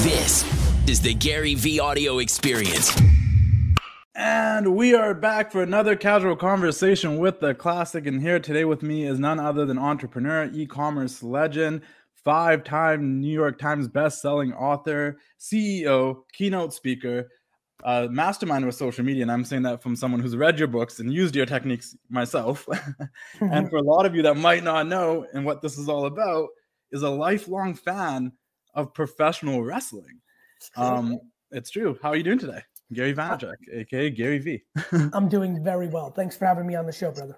This is the Gary V audio experience. And we are back for another casual conversation with the classic. And here today with me is none other than entrepreneur, e commerce legend, five time New York Times best-selling author, CEO, keynote speaker, uh, mastermind with social media. And I'm saying that from someone who's read your books and used your techniques myself. and for a lot of you that might not know and what this is all about, is a lifelong fan of professional wrestling. It's Um, it's true. How are you doing today? Gary Vaynerchuk, aka Gary V. I'm doing very well. Thanks for having me on the show, brother.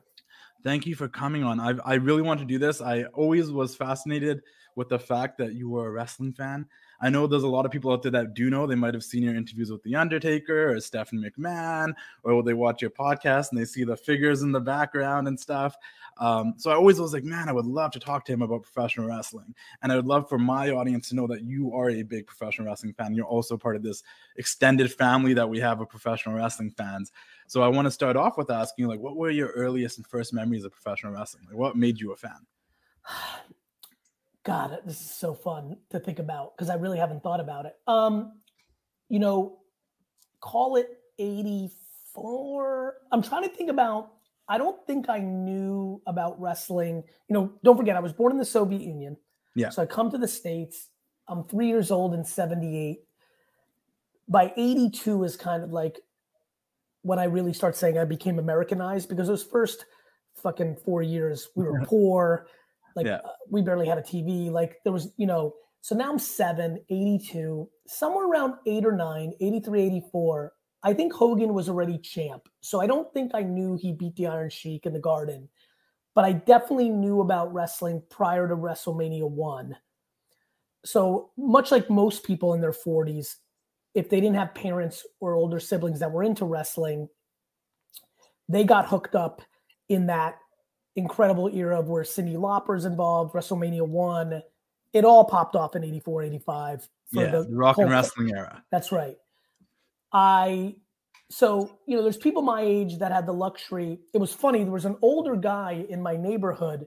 Thank you for coming on. I, I really want to do this. I always was fascinated with the fact that you were a wrestling fan. I know there's a lot of people out there that do know. They might have seen your interviews with The Undertaker or Stephanie McMahon, or they watch your podcast and they see the figures in the background and stuff. Um, so I always was like, man, I would love to talk to him about professional wrestling. And I would love for my audience to know that you are a big professional wrestling fan. You're also part of this extended family that we have of professional wrestling fans. So I want to start off with asking like, what were your earliest and first memories of professional wrestling? Like, what made you a fan? God, this is so fun to think about because I really haven't thought about it. Um, you know, call it 84. I'm trying to think about I don't think I knew about wrestling. You know, don't forget I was born in the Soviet Union. Yeah. So I come to the States. I'm three years old in 78. By 82 is kind of like when I really start saying I became Americanized because those first fucking four years we were poor. Like Yeah. uh, we barely had a TV. Like there was, you know, so now I'm seven, 82, somewhere around eight or nine, 83, 84. I think Hogan was already champ. So I don't think I knew he beat the Iron Sheik in the garden, but I definitely knew about wrestling prior to WrestleMania 1. So much like most people in their 40s, if they didn't have parents or older siblings that were into wrestling, they got hooked up in that incredible era of where Cyndi Lauper's involved, WrestleMania 1. It all popped off in 84, 85. for yeah, the the rock and wrestling era. That's right. I so you know, there's people my age that had the luxury. It was funny. There was an older guy in my neighborhood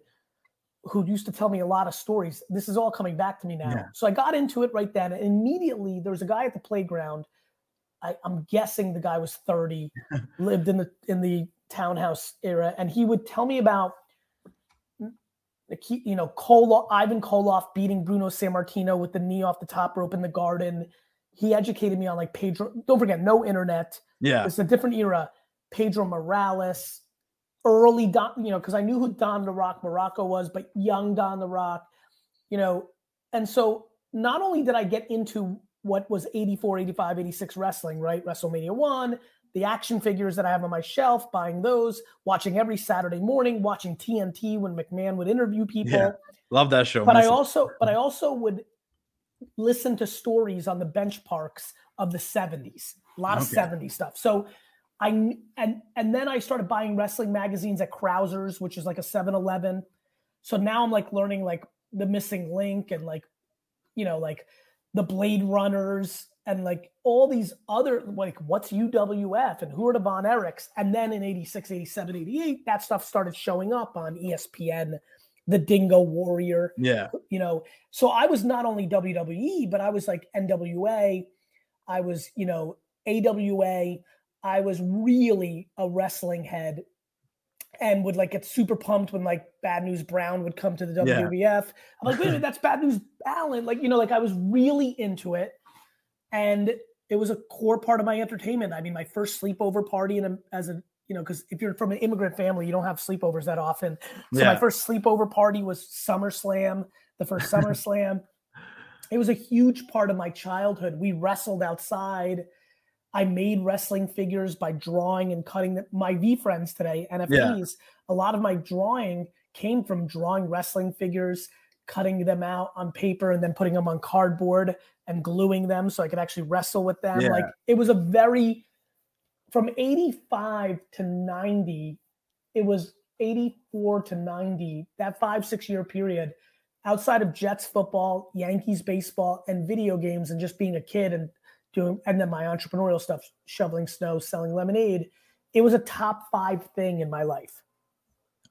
who used to tell me a lot of stories. This is all coming back to me now. Yeah. So I got into it right then. And immediately there was a guy at the playground. I, I'm guessing the guy was 30, lived in the in the townhouse era, and he would tell me about the key, you know, Koloff, Ivan Koloff beating Bruno Sammartino with the knee off the top rope in the garden. He educated me on like Pedro. Don't forget, no internet. Yeah, It's a different era. Pedro Morales, early Don, you know, because I knew who Don the Rock Muraco was, but young Don the Rock, you know. And so not only did I get into what was 84, 85, 86 wrestling, right? WrestleMania 1, the action figures that I have on my shelf, buying those, watching every Saturday morning, watching TNT when McMahon would interview people Yeah, love that show. but I also but I also would listen to stories on the bench parks of the 70s. A lot of Okay. 70s stuff. So I and and then I started buying wrestling magazines at Krauser's, which is like a 7-Eleven. So now I'm like learning like the missing link and like you know like the Blade Runners and like all these other like what's UWF and who are the Von Erichs? And then in 86 87 88 that stuff started showing up on ESPN the Dingo Warrior yeah, you know? So i was not only wwe but i was like nwa i was you know awa i was really a wrestling head and would like get super pumped when like bad news brown would come to the Yeah. wwf i'm like wait a minute that's bad news allen. Like you know like i was really into it and it was a core part of my entertainment i mean my first sleepover party in a, as a you know because if you're from an immigrant family you don't have sleepovers that often so Yeah. my first sleepover party was SummerSlam, the first SummerSlam. It was a huge part of my childhood. We wrestled outside. I made wrestling figures by drawing and cutting them. My VeeFriends today, NFTs, a lot of my drawing came from drawing wrestling figures, cutting them out on paper, and then putting them on cardboard and gluing them so I could actually wrestle with them. Yeah. Like it was a very from 85 to 90, it was 84 to 90, that five, six year period, outside of Jets football, Yankees baseball, and video games, and just being a kid and doing, and then my entrepreneurial stuff, shoveling snow, selling lemonade, it was a top five thing in my life.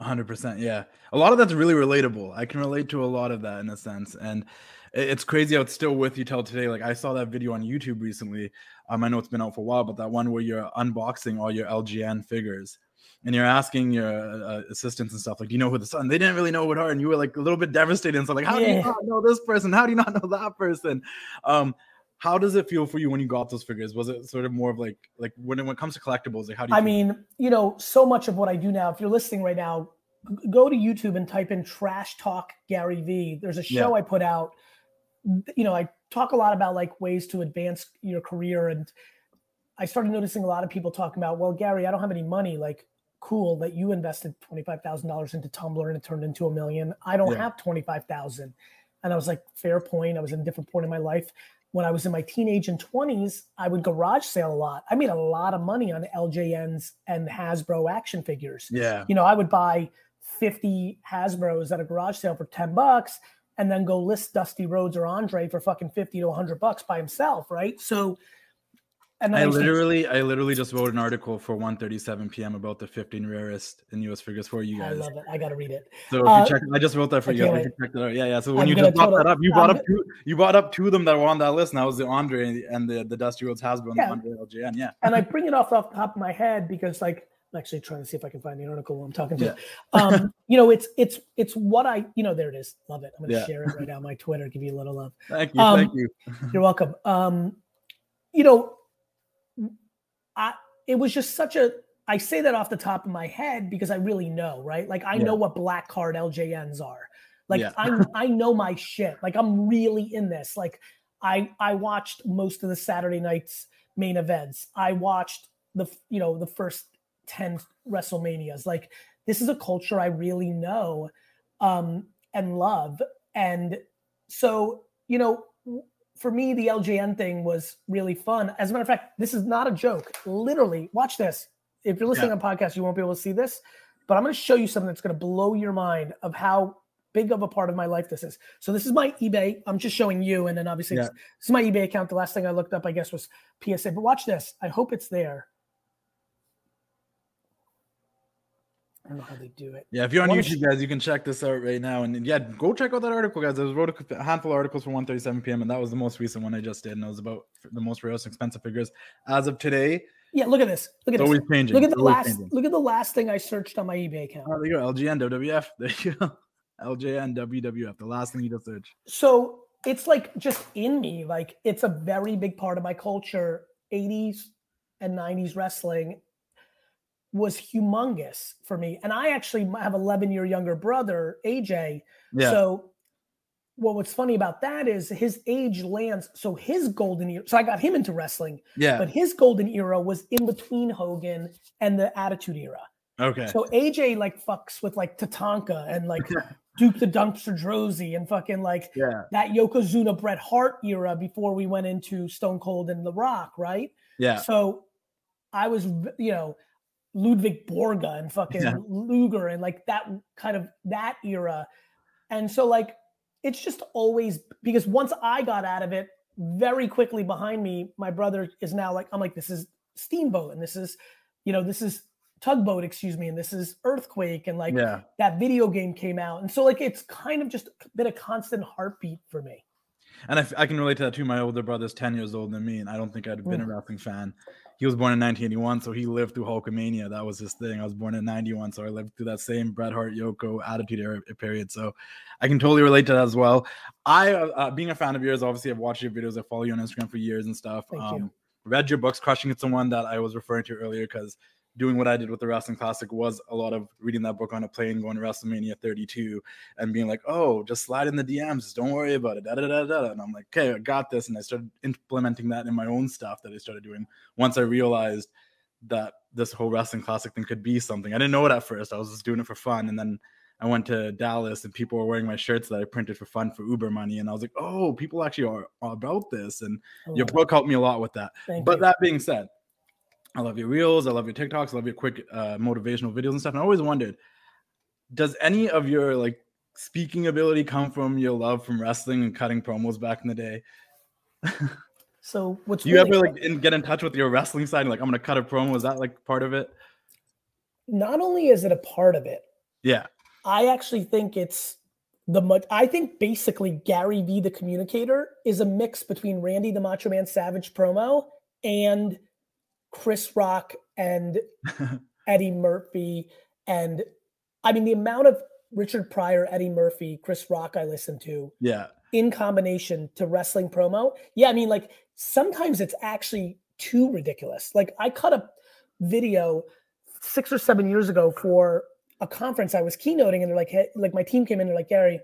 100% yeah a lot of that's really relatable i can relate to a lot of that in a sense and it's crazy how it's still with you till today. Like I saw that video on YouTube recently. Um, I know it's been out for a while, but that one where you're unboxing all your LJN figures and you're asking your uh, assistants and stuff like, "Do you know who the son?" They didn't really know who it are, and you were like a little bit devastated. And so, like, how yeah. do you not know this person? How do you not know that person? Um, how does it feel for you when you got those figures? Was it sort of more of like like when it, when it comes to collectibles? Like, how do you? I mean, you know, so much of what I do now. If you're listening right now, go to YouTube and type in "Trash Talk Gary V." There's a show yeah. I put out. You know, I talk a lot about like ways to advance your career and. I started noticing a lot of people talking about, well, Gary, I don't have any money. Like, cool that you invested $25,000 into Tumblr and it turned into a million. I don't yeah. have 25,000. And I was like, fair point. I was in a different point in my life. When I was in my teenage and 20s, I would garage sale a lot. I made a lot of money on LJNs and Hasbro action figures. Yeah. You know, I would buy 50 Hasbros at a garage sale for 10 bucks and then go list Dusty Rhodes or Andre for fucking 50 to 100 bucks by himself, right? So and I literally, I literally just wrote an article for 1:37 p.m. about the 15 rarest in U.S. figures for you guys. I love it. I gotta read it. So if uh, you check, I just wrote that for you. Guys. Check that out. Yeah, yeah. So when I'm you just brought that up, you brought I'm up two, you brought up two of them that were on that list. And that was the Andre and the the Dusty Rhodes Hasbro and yeah. the Andre LJN. Yeah. And I bring it off off the top of my head because like I'm actually trying to see if I can find the article while I'm talking to yeah. you. Um, you know, it's it's it's what I you know there it is. Love it. I'm gonna yeah. share it right now on my Twitter. Give you a little love. Thank you. Um, thank you. you're welcome. Um, you know, I it was just such a I say that off the top of my head because I really know, right? Like I yeah. know what black card LJNs are. Like yeah. I'm I know my shit. Like I'm really in this. Like I I watched most of the Saturday nights main events. I watched the you know the first 10 WrestleManias. Like this is a culture I really know um and love. And so, you know, for me, the LJN thing was really fun. As a matter of fact, this is not a joke. Literally, watch this. If you're listening yeah. on podcast, you won't be able to see this, but I'm going to show you something that's going to blow your mind of how big of a part of my life this is. So this is my eBay. I'm just showing you, and then obviously yeah. this is my eBay account. The last thing I looked up, I guess, was PSA. But watch this. I hope it's there. Don't know how they do it. Yeah, if you're on YouTube, guys, you can check this out right now. And yeah, go check out that article, guys. I wrote a handful of articles for 1:37 p.m. and that was the most recent one I just did, and it was about the most rare, expensive figures as of today. Yeah, look at this. Look at it's this. Always changing. Look at the always last. Changing. Look at the last thing I searched on my eBay account. Oh, there you go. LJN WWF. There you go. LJN WWF. The last thing you just searched. So it's like just in me. Like it's a very big part of my culture. 80s and 90s wrestling was humongous for me. And I actually have 11 year younger brother, AJ. Yeah. So well, what's funny about that is his age lands. So his golden era. So I got him into wrestling. Yeah. But his golden era was in between Hogan and the Attitude Era. Okay. So AJ like fucks with like Tatanka and like Duke the Dumpster Droese and fucking like yeah. that Yokozuna Bret Hart era before we went into Stone Cold and The Rock, right? Yeah. So I was, you know, Ludwig Borga and fucking yeah. Luger and like that kind of that era. And so like it's just always because once I got out of it, very quickly behind me, my brother is now like, I'm like, this is Steamboat and this is, you know, this is Tugboat, excuse me, and this is Earthquake and like yeah. that video game came out. And so like it's kind of just been a constant heartbeat for me. And I, I can relate to that too. My older brother's 10 years older than me, and I don't think I'd have been mm. a wrestling fan he was born in 1981, so he lived through Hulkamania. That was his thing. I was born in 91, so I lived through that same Bret Hart, Yoko attitude era period. So I can totally relate to that as well. I, uh, uh being a fan of yours, obviously I've watched your videos. I follow you on Instagram for years and stuff. Thank um, you. Read your books, Crushing It's the one that I was referring to earlier because doing what I did with the Wrestling Classic was a lot of reading that book on a plane, going to WrestleMania 32, and being like, "Oh, just slide in the DMs. Don't worry about it." Da, da, da, da. And I'm like, "Okay, I got this." And I started implementing that in my own stuff that I started doing once I realized that this whole Wrestling Classic thing could be something. I didn't know it at first. I was just doing it for fun, and then I went to Dallas and people were wearing my shirts that I printed for fun for Uber money. And I was like, oh, people actually are, are about this. And oh, your book helped me a lot with that. But you. that being said, I love your reels. I love your TikToks. I love your quick uh, motivational videos and stuff. And I always wondered, does any of your like speaking ability come from your love from wrestling and cutting promos back in the day? so what's Do you really ever like in, get in touch with your wrestling side? And, like I'm gonna cut a promo. Is that like part of it? Not only is it a part of it. Yeah. I actually think it's the much I think basically Gary V the communicator is a mix between Randy the Macho Man Savage promo and Chris Rock and Eddie Murphy and I mean the amount of Richard Pryor, Eddie Murphy, Chris Rock I listen to Yeah. in combination to wrestling promo. Yeah, I mean, like sometimes it's actually too ridiculous. Like I cut a video six or seven years ago for a conference I was keynoting, and they're like, hey, like my team came in, they're like, Gary,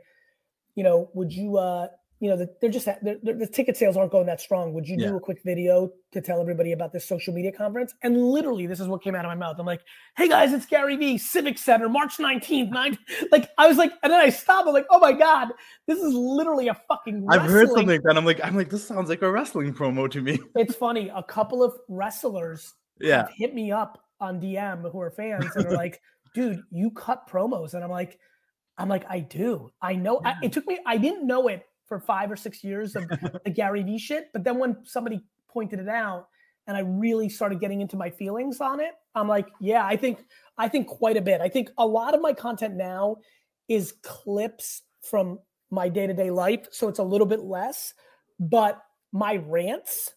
you know, would you, uh, you know, the, they're just they're, they're- the ticket sales aren't going that strong. Would you Yeah. do a quick video to tell everybody about this social media conference? And literally, this is what came out of my mouth. I'm like, hey guys, it's Gary V, Civic Center, March 19th. Nine, like I was like, and then I stopped. I'm like, oh my god, this is literally a fucking. I've heard something like that. I'm like, I'm like, this sounds like a wrestling promo to me. it's funny. A couple of wrestlers Yeah. hit me up on DM who are fans and are like, dude, you cut promos. And I'm like, I'm like, I do. I know. I, it took me, I didn't know it for five or six years of the Gary Vee shit. But then when somebody pointed it out and I really started getting into my feelings on it, I'm like, yeah, I think, I think quite a bit. I think a lot of my content now is clips from my day to day life. So it's a little bit less, but my rants,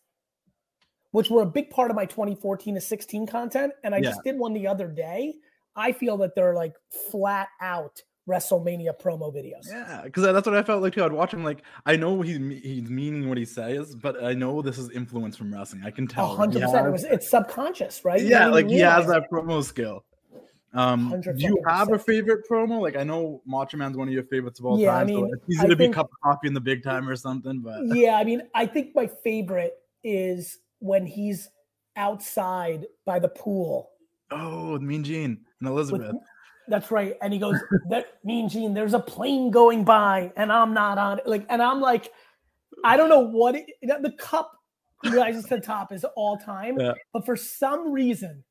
which were a big part of my 2014 to 16 content, and I Yeah. just did one the other day. I feel that they're like flat out WrestleMania promo videos. Yeah, because that's what I felt like too. I'd watch him like I know he's he's meaning what he says, but I know this is influence from wrestling. I can tell. hundred percent. It was it's subconscious, right? Yeah, like he has that promo skill. Um, do you have a favorite promo? Like I know Macho Man's one of your favorites of all Yeah, I time. mean, so it's easy I to be think- cup of coffee in the big time or something, but. Yeah, I mean, I think my favorite is when he's outside by the pool oh, Mean Gene and Elizabeth. That's right. And he goes, that mean Gene, there's a plane going by and I'm not on it. Like, and I'm like, I don't know what it, the cup rises to the top is all time, Yeah. but for some reason,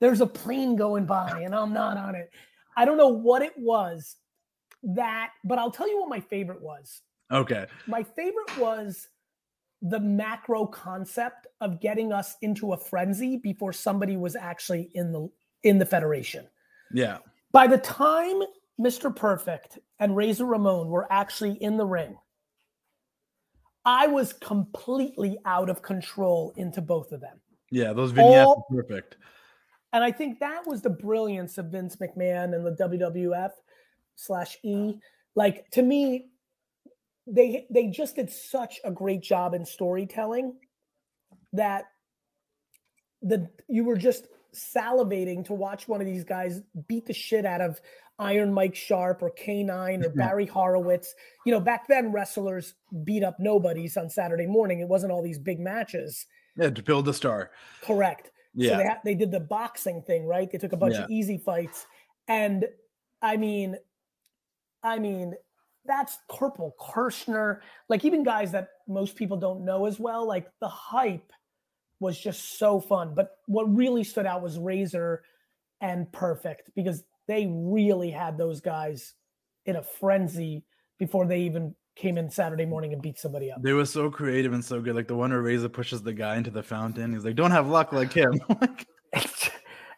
there's a plane going by and I'm not on it. I don't know what it was that, but I'll tell you what my favorite was. Okay, My favorite was the macro concept of getting us into a frenzy before somebody was actually in the in the federation yeah, by the time Mr. Perfect and Razor Ramon were actually in the ring, I was completely out of control into both of them. yeah. Those vignettes All- perfect. And I think that was the brilliance of Vince McMahon and the WWF slash E. Like to me, they they just did such a great job in storytelling that the you were just salivating to watch one of these guys beat the shit out of Iron Mike Sharp or K9 or mm-hmm. Barry Horowitz. You know, back then wrestlers beat up nobodies on Saturday morning. It wasn't all these big matches. Yeah, to build a star. Correct. So Yeah, they ha- they did the boxing thing, right? They took a bunch Yeah. of easy fights, and I mean, I mean, that's Corporal Kirchner. Like even guys that most people don't know as well. Like the hype was just so fun. But what really stood out was Razor and Perfect because they really had those guys in a frenzy before they even came in Saturday morning and beat somebody up. they were so creative and so good. Like the one where Razor pushes the guy into the fountain. He's like, "Don't have luck like him."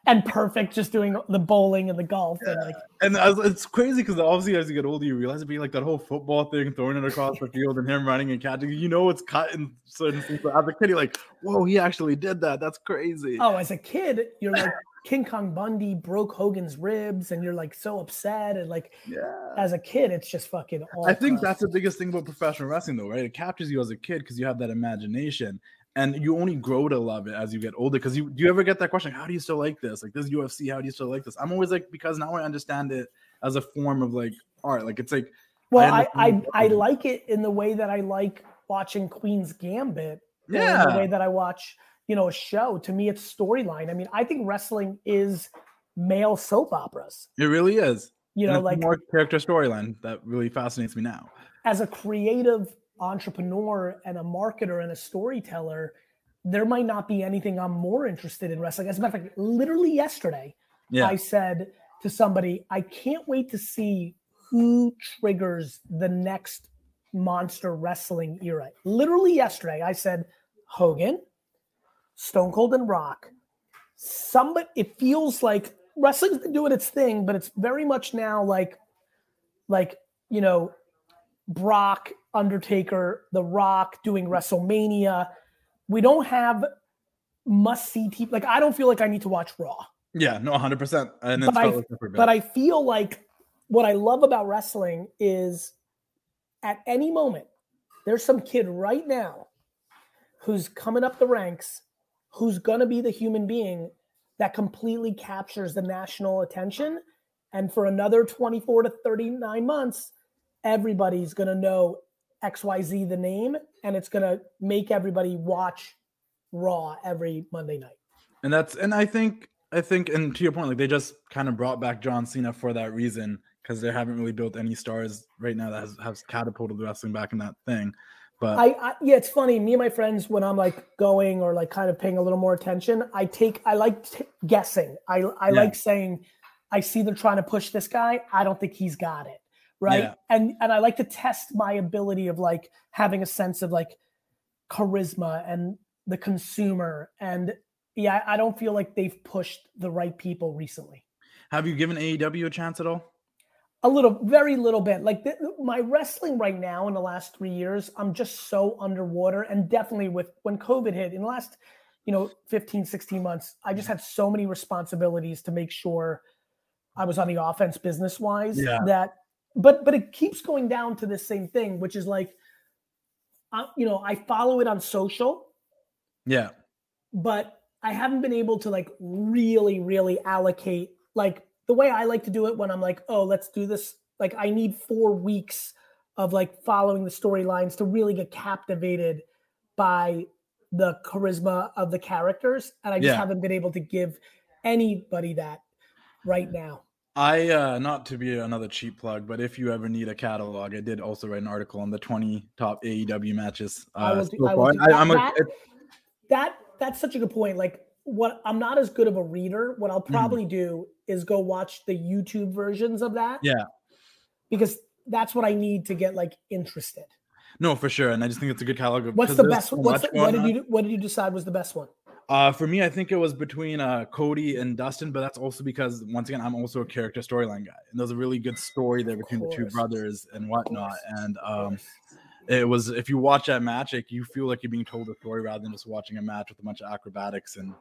And Perfect just doing the bowling and the golf and like And was- it's crazy because obviously as you get older, you realize it being like that whole football thing, throwing it across the field, and him running and catching. You know, it's cut in certain things. But as a kid, you're like, "Whoa, he actually did that. That's crazy." Oh, as a kid, you're like King Kong Bundy broke Hogan's ribs, and you're like so upset. And like yeah. as a kid, it's just fucking. All I think time. that's the biggest thing about professional wrestling, though, right? It captures you as a kid because you have that imagination, and you only grow to love it as you get older. Because you do you ever get that question? How do you still like this? Like this UFC? How do you still like this? I'm always like because now I understand it as a form of like art. Like it's like Well, I understand I, I like it in the way that I like watching Queen's Gambit. in the way that I watch, you know, a show. To me, it's storyline. I mean, I think wrestling is male soap operas. it really is. You know, like more character storyline that really fascinates me now. as a creative entrepreneur and a marketer and a storyteller, there might not be anything I'm more interested in wrestling. As a matter of fact, literally yesterday, Yeah, I said to somebody, I can't wait to see who triggers the next monster wrestling era. Literally yesterday, I said Hogan, Stone Cold, and Rock. Somebody, it feels like wrestling's been doing its thing, but it's very much now like, like you know, Brock, Undertaker, The Rock doing WrestleMania. We don't have must see TV. Like I don't feel like I need to watch Raw. Yeah, no, 100%. And But I, but I feel like what I love about wrestling is at any moment, there's some kid right now who's coming up the ranks, who's going to be the human being that completely captures the national attention. And for another 24 to 39 months, everybody's going to know XYZ, the name, and it's going to make everybody watch Raw every Monday night. and that's and I think I think and to your point, like they just kind of brought back John Cena for that reason because they haven't really built any stars right now that has, has catapulted the wrestling back in that thing. But I, I yeah, it's funny. Me and my friends, when I'm like going or like kind of paying a little more attention, I take I like t- guessing. I I Yeah. like saying, I see they're trying to push this guy. I don't think he's got it, right? Yeah. And and I like to test my ability of like having a sense of like charisma and the consumer. And yeah, I don't feel like they've pushed the right people recently. have you given AEW a chance at all? A little, very little bit. Like th- my wrestling right now in the last three years, I'm just so underwater. And definitely with when COVID hit in the last, you know, 15, 16 months, I just mm-hmm. had so many responsibilities to make sure I was on the offense business wise Yeah. that, but, but it keeps going down to the same thing, which is like, uh, you know, I follow it on social, Yeah. but I haven't been able to like really, really allocate like the way I like to do it when I'm like, oh, let's do this. Like I need four weeks of like following the storylines to really get captivated by the charisma of the characters. And I just Yeah. haven't been able to give anybody that right now. I uh not to be another cheap plug, but if you ever need a catalog, I did also write an article on the 20 top AEW matches. Uh, I will do, so I will far. do I, that, I'm a, that, that that's such a good point. Like what I'm not as good of a reader. What I'll Mhm. probably do is go watch the YouTube versions of that. Yeah. Because that's what I need to get like interested. no for sure, and I just think it's a good catalog. What's the best so one? What's the, what did on. you what did you decide was the best one? Uh, for me, I think it was between uh, Cody and Dustin, but that's also because once again, I'm also a character storyline guy, and there's a really good story there between the two brothers and whatnot. And um, it was if you watch that match, like, you feel like you're being told a story rather than just watching a match with a bunch of acrobatics and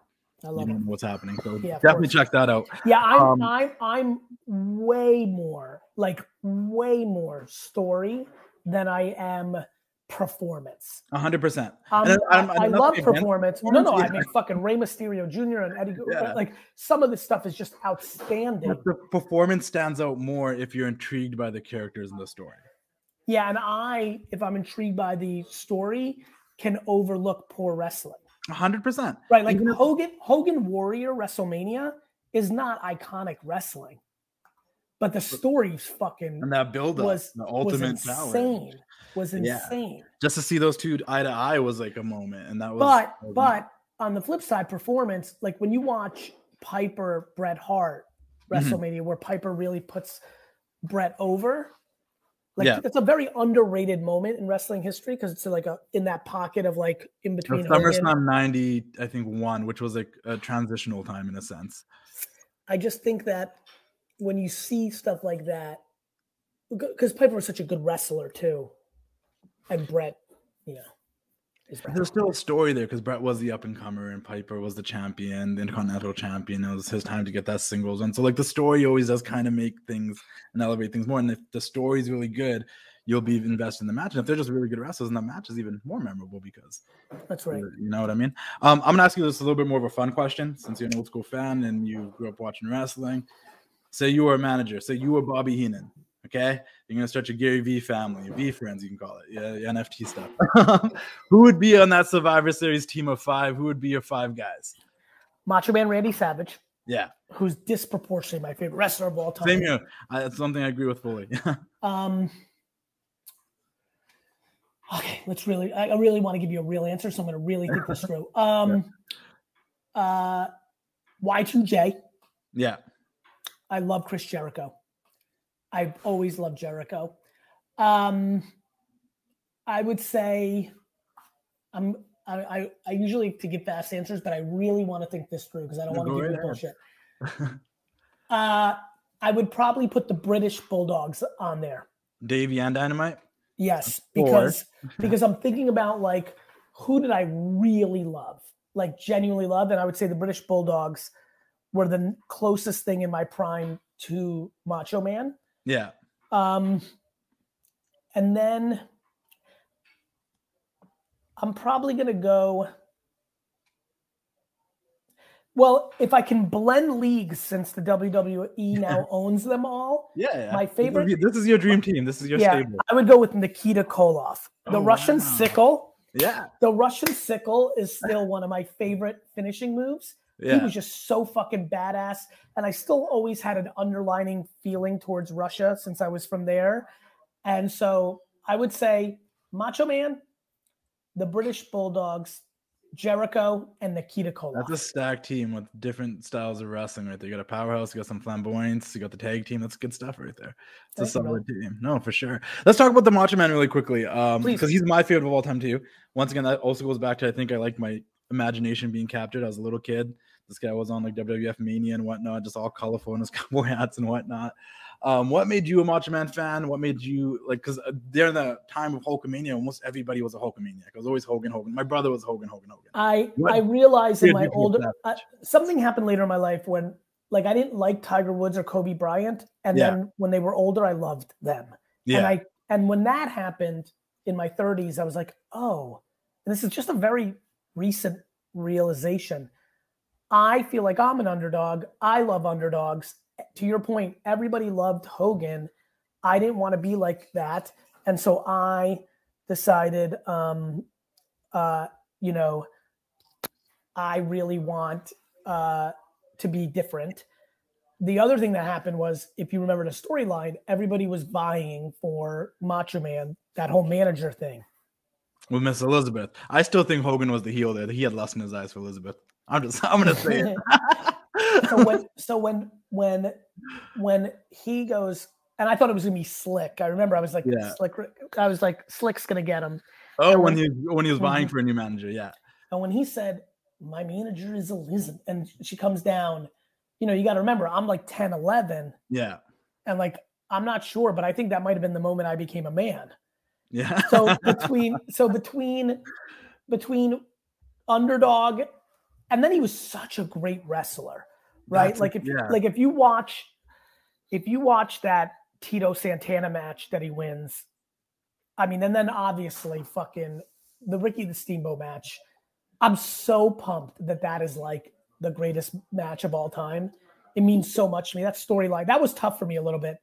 I love don't know what's happening. So Yeah, definitely check that out. Yeah, I'm um, I'm I'm way more like way more story than I am performance. hundred percent. Um, And I, I'm- I'm I love performance. No, no, I mean fucking Rey Mysterio Jr. and Eddie. Yeah. Like some of this stuff is just outstanding. But the performance stands out more if you're intrigued by the characters in the story. Yeah, and I, if I'm intrigued by the story, can overlook poor wrestling. hundred percent. Right, like Even Hogan, Hogan Warrior WrestleMania is not iconic wrestling, but the story's fucking And that build up, was the was ultimate challenge. insane. Was Yeah. insane. Just to see those two eye to eye was like a moment, and that was. But that was- but on the flip side, performance like when you watch Piper Bret Hart Mhm. WrestleMania, where Piper really puts Bret over. Like Yeah. it's a very underrated moment in wrestling history because it's like a in that pocket of like in between. SummerSlam '90, I think one, which was like a transitional time in a sense. I just think that when you see stuff like that, because Piper was such a good wrestler too, and Bret, you know. There's still a story there because Bret was the up and comer and Piper was the champion, the Intercontinental champion. It was his time to get that singles one. So like the story always does kind of make things and elevate things more. And if the story's really good, you'll be invested in the match. And if they're just really good wrestlers, then the match is even more memorable because That's right. you know what I mean. Um, I'm gonna ask you this a little bit more of a fun question since you're an old school fan and you grew up watching wrestling. Say you were a manager. Say you were Bobby Heenan. Okay, you're gonna start your Gary V family, VeeFriends, you can call it, yeah, yeah, NFT stuff. Who would be on that Survivor Series team of five? Who would be your five guys? Macho Man Randy Savage, Yeah, who's disproportionately my favorite wrestler of all time. same here. I, that's something I agree with fully. Um. Okay, let's really. I, I really want to give you a real answer, so I'm going to really think this through. Um. Uh, Y2J. yeah, I love Chris Jericho. I've always loved Jericho. Um, I would say I'm I, I, I usually to give fast answers, but I really want to think this through because I don't No, want to give you bullshit. Uh, I would probably put the British Bulldogs on there. Davey and Dynamite. Yes, because because I'm thinking about like who did I really love, like genuinely love, and I would say the British Bulldogs were the closest thing in my prime to Macho Man. Yeah. Um, and then I'm probably gonna go. Well, if I can blend leagues, since the WWE now owns them all, Yeah. yeah. My favorite- This is your dream team. This is your yeah, stable. I would go with Nikita Koloff, the Oh, Russian wow. sickle. Yeah. The Russian sickle is still one of my favorite finishing moves. He was just so fucking badass. And I still always had an underlining feeling towards Russia since I was from there. And so I would say Macho Man, the British Bulldogs, Jericho, and Nikita Koloff. That's a stacked team with different styles of wrestling right there. You got a powerhouse, you got some flamboyance, you got the tag team. That's good stuff right there. It's a Thank you, solid team. No, for sure. Let's talk about the Macho Man really quickly. Um, because he's my favorite of all time too. Once again, that also goes back to I think I liked my imagination being captured as a little kid. This guy was on like WWF Mania and whatnot, just all colorful in his cowboy hats and whatnot. Um, what made you a Macho Man fan? What made you like? Because during the time of Hulkamania, almost everybody was a Hulkamaniac. It was always Hogan, Hogan. My brother was Hogan, Hogan, Hogan. I What I realized in my older uh, something happened later in my life when like I didn't like Tiger Woods or Kobe Bryant, and Yeah. then when they were older, I loved them. Yeah, And I and when that happened in my 30s, I was like, oh, and this is just a very recent realization. I feel like I'm an underdog. I love underdogs. To your point, everybody loved Hogan. I didn't want to be like that. And so I decided um uh you know I really want uh to be different the other thing that happened was if you remember the storyline everybody was vying for macho man that whole manager thing with Miss Elizabeth. I still think Hogan was the heel there. He had lust in his eyes for Elizabeth. I'm just, I'm gonna say it. so when so when when when he goes and i thought it was gonna be slick i remember i was like Yeah. slick i was like slick's gonna get him oh, and when when- he when he was vying Mhm. for a new manager, yeah, and when he said my manager is elizabeth and she comes down you know you got to remember i'm like 10 11 yeah, and like i'm not sure but i think that might have been the moment i became a man yeah. so between so between between underdog and then he was such a great wrestler right That's- like if yeah. like if you watch if you watch that tito santana match that he wins i mean and then obviously fucking the ricky the steamboat match i'm so pumped that that is like the greatest match of all time it means so much to me that storyline that was tough for me a little bit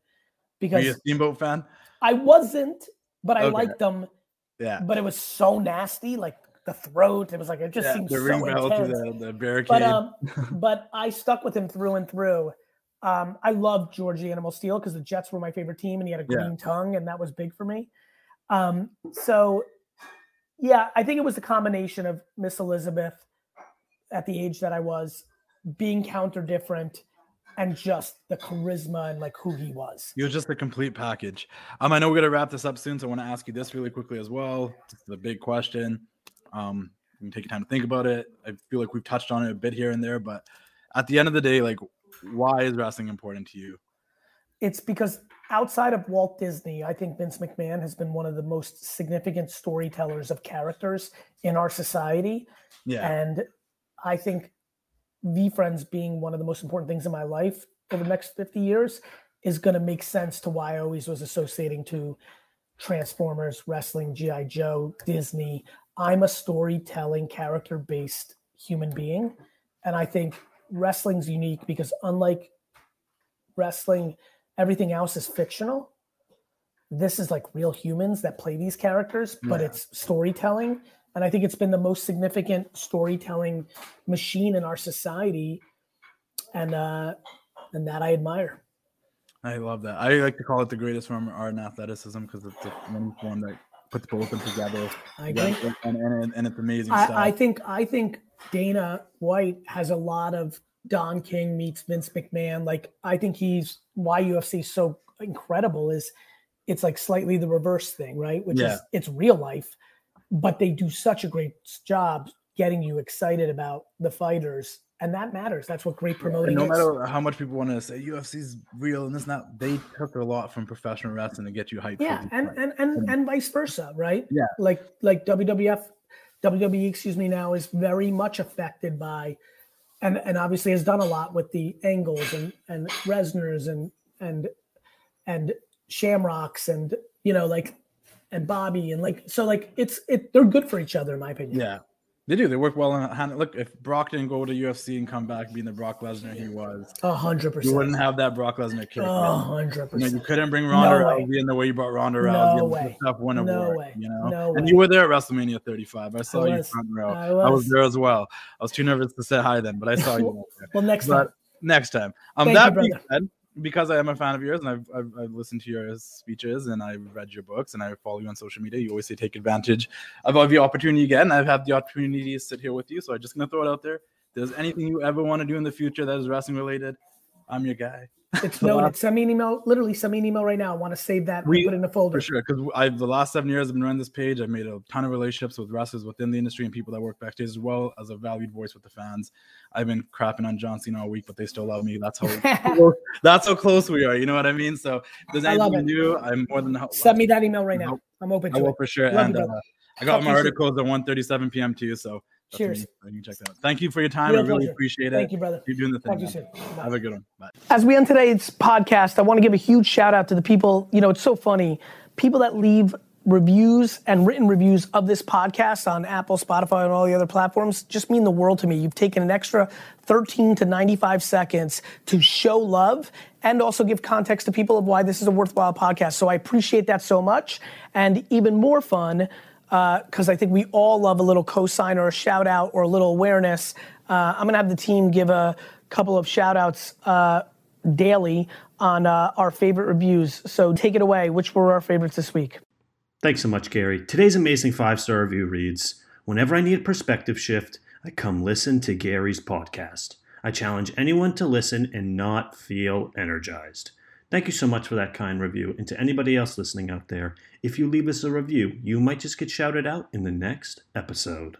because you a Steamboat fan? i wasn't but i Okay. liked them Yeah, but it was so nasty, like the throat. It was like it just yeah. seemed The so intense. the, the barricade. But um, but I stuck with him through and through. Um, I loved Georgie Animal Steele because the Jets were my favorite team, and he had a Yeah. green tongue, and that was big for me. Um, so yeah, I think it was the combination of Miss Elizabeth at the age that I was, being counter different, and just the charisma and like who he was. He was just a complete package. Um, I know we're gonna wrap this up soon, so I want to ask you this really quickly as well. It's the big question. Um, you can take your time to think about it. I feel like we've touched on it a bit here and there, but at the end of the day, like, why is wrestling important to you? it's because outside of Walt Disney, I think Vince McMahon has been one of the most significant storytellers of characters in our society. Yeah, And I think VeeFriends being one of the most important things in my life over the next 50 years is going to make sense to why I always was associating to Transformers, wrestling, G.I. Joe, Disney. I'm a storytelling, character based human being. And I think wrestling's unique because unlike wrestling, everything else is fictional. This is like real humans that play these characters, but Yeah. it's storytelling. And I think it's been the most significant storytelling machine in our society. And uh and that I admire. I love that. I like to call it the greatest form of art and athleticism because it's the one form that puts both of them together. I agree. Yeah, and, and, and it's amazing stuff. I, I think I think Dana White has a lot of Don King meets Vince McMahon. Like I think he's why UFC is so incredible is it's like slightly the reverse thing, right? Which Yeah. is it's real life, but they do such a great job getting you excited about the fighters and that matters. That's what great promoting no is. matter how much people want to say UFC's real and it's not, they took a lot from professional wrestling to get you hyped. yeah and, and and and vice versa right Yeah. like like wwf wwe excuse me now is very much affected by and and obviously has done a lot with the angles and and Lesnars and and and shamrocks and you know like and bobby and like so like it's it they're good for each other in my opinion yeah, they do. They work well in hand. Look, if Brock didn't go to UFC and come back being the Brock Lesnar he was, a hundred you wouldn't have that Brock Lesnar kick. a hundred You, know, you couldn't bring Ronda No way. Rousey in the way you brought Ronda No Rousey. way. A No award, way. You know, No and way. you were there at WrestleMania 35. I saw you was. front row. I I was was. there as well. I was too nervous to say hi then, but I saw you. well next time next time. Um, Thank you, that being said, because I am a fan of yours and I've, I've, I've listened to your speeches and I've read your books and I follow you on social media, you always say take advantage of every opportunity. And I've had the opportunity to sit here with you. So I'm just going to throw it out there. If there's anything you ever want to do in the future that is wrestling related, I'm your guy. It's noted send me an email literally send me an email right now i want to save that We- and put it in a folder For sure. Because I've the last seven years I've been running this page. I've made a ton of relationships with wrestlers within the industry and people that work backstage as well as a valued voice with the fans. I've been crapping on John Cena all week, but they still love me. That's how that's how close we are. You know what I mean? So there's anything new, I'm more than send me that email right now i'm open I will it for sure. Love you, uh. I got Talk my you soon. articles at 1:37 p.m. too. So Cheers. You, you check that out. Thank you for your time. Real I really pleasure. appreciate it. thank you brother You're doing the talk thing. to you man. soon Bye. Have a good one. Bye. as we end today's podcast, I want to give a huge shout out to the people. You know, it's so funny. People that leave reviews and written reviews of this podcast on Apple, Spotify, and all the other platforms just mean the world to me. You've taken an extra 13 to 95 seconds to show love and also give context to people of why this is a worthwhile podcast. So I appreciate that so much. And even more fun, because I think we all love a little cosign or a shout out or a little awareness. Uh, I'm gonna have the team give a couple of shout outs uh, daily on uh, our favorite reviews. So take it away. Which were our favorites this week? Thanks so much, Gary. Today's amazing five star review reads Whenever I need a perspective shift, I come listen to Gary's podcast. I challenge anyone to listen and not feel energized. Thank you so much for that kind review. And to anybody else listening out there, if you leave us a review, you might just get shouted out in the next episode.